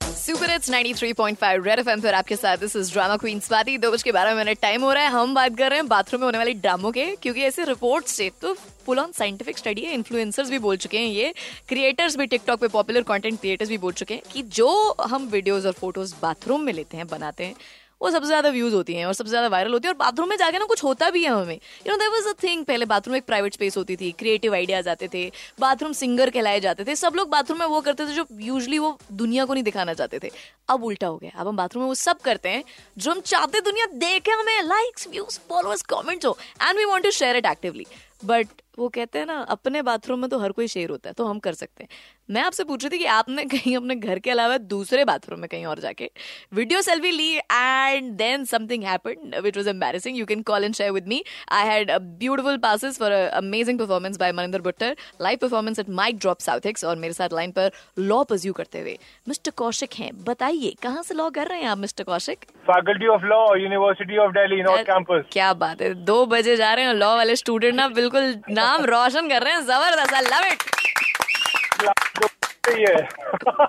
Super it's 93.5 red FM पर आपके साथ this is drama queen Swati. दो बज के बारह मिनट टाइम हो रहा है। हम बात कर रहे हैं बाथरूम में होने वाले ड्रामों के, क्योंकि ऐसे रिपोर्ट्स से तो फुल ऑन साइंटिफिक स्टडी है। इन्फ्लुएंसर्स भी बोल चुके हैं ये। क्रिएटर्स भी टिकटॉक पे पॉपुलर कंटेंट क्रिएटर्स भी बोल चुके हैं कि जो हम वीडियोज़ और फ़ोटोज़ बाथरूम में लेते हैं, बनाते हैं वो सबसे ज़्यादा व्यूज़ होती हैं और सबसे ज़्यादा वायरल होती है और बाथरूम में जाके ना कुछ होता भी है हमें। You know there was a thing पहले बाथरूम एक प्राइवेट स्पेस होती थी क्रिएटिव आइडियाज़ आते थे बाथरूम सिंगर कहलाए जाते थे, सब लोग बाथरूम में वो करते थे जो यूजली वो दुनिया को नहीं दिखाना चाहते थे। अब उल्टा हो गया, अब हम बाथरूम में वो सब करते हैं जो हम चाहते दुनिया देखे हमें लाइक्स व्यूज़ फॉलोअर्स कमेंट्स हो and we want to share it actively but वो कहते हैं ना अपने बाथरूम में तो हर कोई शेर होता है तो हम कर सकते हैं। मैं आपसे पूछ रही थी कि आपने कहीं अपने घर के अलावा दूसरे बाथरूम में कहीं और जाके video selfie Lee and then something happened which was embarrassing you can call and share with me I had beautiful passes for amazing performance by Maninder Buttar live performance at mic drop south X और मेरे साथ line पर law pursue करते हुए। Mister Kaushik हैं बताइए कहाँ से लॉ कर रहे हैं आप mister Kaushik faculty of law university of Delhi north campus क्या बात है दो बजे जा रहे हैं लॉ वाले स्टूडेंट ना बिल्कुल नाम रोशन कर रहे हैं ज़बरदस्त आई लव इट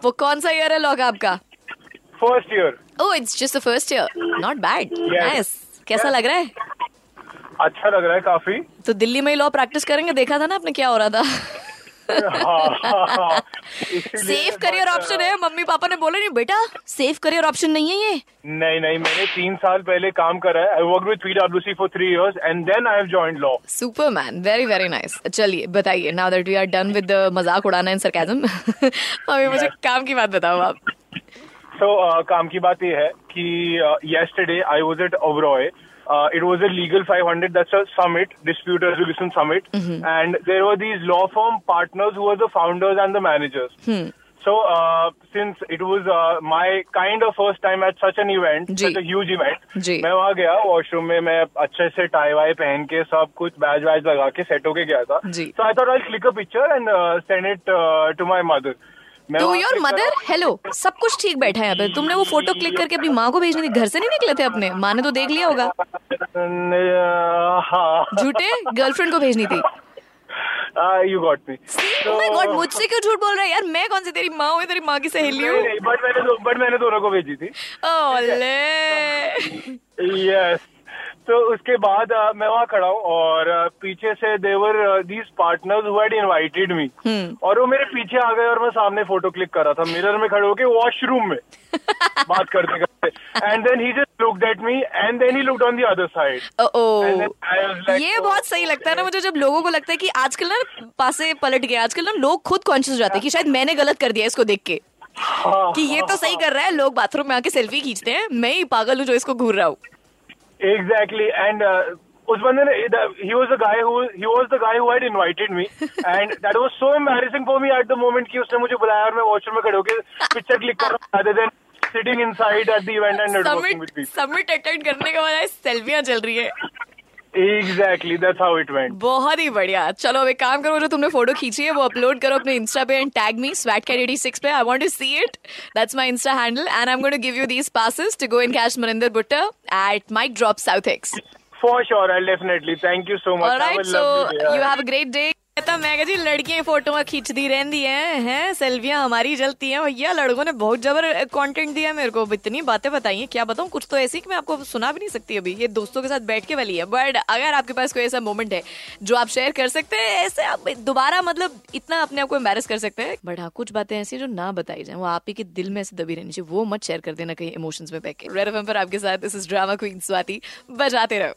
वो कौन सा ईयर है लोग आपका? First year oh it's just the first year not bad nice कैसा लग रहा है? अच्छा लग रहा है काफ़ी। तो दिल्ली में ही लॉ प्रैक्टिस करेंगे? देखा था ना आपने क्या हो रहा था? सेफ़ करियर ऑप्शन है। मम्मी पापा ने बोला नहीं बेटा सेफ़ करियर ऑप्शन नहीं है ये. नहीं नहीं मैंने तीन साल पहले काम करा है। I work with पीडब्ल्यूसी for three years and then I have joined law superman very very nice चलिए बताइए now that we are done with मज़ाक उड़ाना इन सरकाजम अभी मुझे काम की बात बताओ आप। सो काम की बात ये है कि yesterday I was at Oberoi Uh, it was a legal 500. That's a summit, dispute resolution summit, mm-hmm. and there were these law firm partners who were the founders and the managers. Hmm. So, uh, since it was uh, my kind of first time at such an event, जी. such a huge event, जी. मैं वहाँ गया washroom में मैं अच्छे से tie Y पहन के सब कुछ बैज वैज लगा के सेट होके गया था जी. So I thought I'll click a picture and uh, send it uh, to your mother hello सब कुछ ठीक बैठा है यहाँ पे। तुमने वो फ़ोटो क्लिक करके अपनी माँ को भेजनी थी घर से नहीं निकले थे अपने? माँ ने तो देख लिया होगा। हाँ। झूठे? गर्लफ्रेंड को भेजनी थी। You got me oh my god मुझसे क्यों झूठ बोल रहा है यार? मैं कौन सी तेरी माँ हूँ? तेरी माँ की सहेली हूँ। बट मैंने बट मैंने दोनों को भेजी थी। ओले। यस तो उसके बाद uh, मैं वहाँ खड़ा हूँ और uh, पीछे से there were these partners who had invited me और वो मेरे पीछे आ गए और मैं सामने फ़ोटो क्लिक कर रहा था मिरर में खड़े होके वॉशरूम में बात करते करते। And then he just looked at me and then he looked on the other side ये बहुत सही लगता है ना मुझे जब लोगों को लगता है कि आजकल ना पासे पलट गया आजकल ना लोग खुद कॉन्शियस हो जाते हैं कि शायद मैंने गलत कर दिया इसको देख के। हाँ, कि ये तो सही कर रहा है लोग बाथरूम में आके सेल्फी खींचते हैं मैं ही पागल हूँ जो इसको घूर रहा हूँ। Exactly, and uh, उस बंदे ने he was the guy who he was the guy who had invited me, and that was so embarrassing for me at the moment कि उसने मुझे बुलाया और मैं वॉशरूम में खड़े होकर पिक्चर क्लिक कर रहा हूँ rather than sitting inside at the event and networking with people. Summit attend करने के बाद सेल्फियाँ चल रही है Exactly, that's how it went. बहुत ही बढ़िया चलो अब एक काम करो जो तुमने फ़ोटो खींची है वो अपलोड करो अपने इंस्टा पे and tag me swat cat eighty six पे I want to see it that's my insta handle and I am going to give you these passes to go in cash Maninder Buttar at mic drop south ex For sure, I'll definitely. Thank you so much. All right, so so have a great day मैं कहा, जी, लड़कियाँ photo खींचती रहती हैं हैं, सेल्फियाँ हमारी जलती हैं, भैया, लड़कों ने बहुत जबर कंटेंट दिया मेरे को इतनी बातें बताई हैं क्या बताऊँ, कुछ तो ऐसी कि मैं आपको सुना भी नहीं सकती अभी, ये दोस्तों के साथ बैठ के वाली है बट अगर आपके पास कोई ऐसा मोमेंट है, जो आप शेयर कर सकते हैं, ऐसे आप दोबारा मतलब इतना अपने आप को एम्बेरस कर सकते हैं बट हाँ कुछ बातें ऐसी जो ना बताई जाए, वो आप ही के दिल में ऐसे दबी रहनी चाहिए, वो मत शेयर कर देना कहीं इमोशंस में बैठ के. रेड पर आपके साथ this is drama queen Swati बजाते रहो।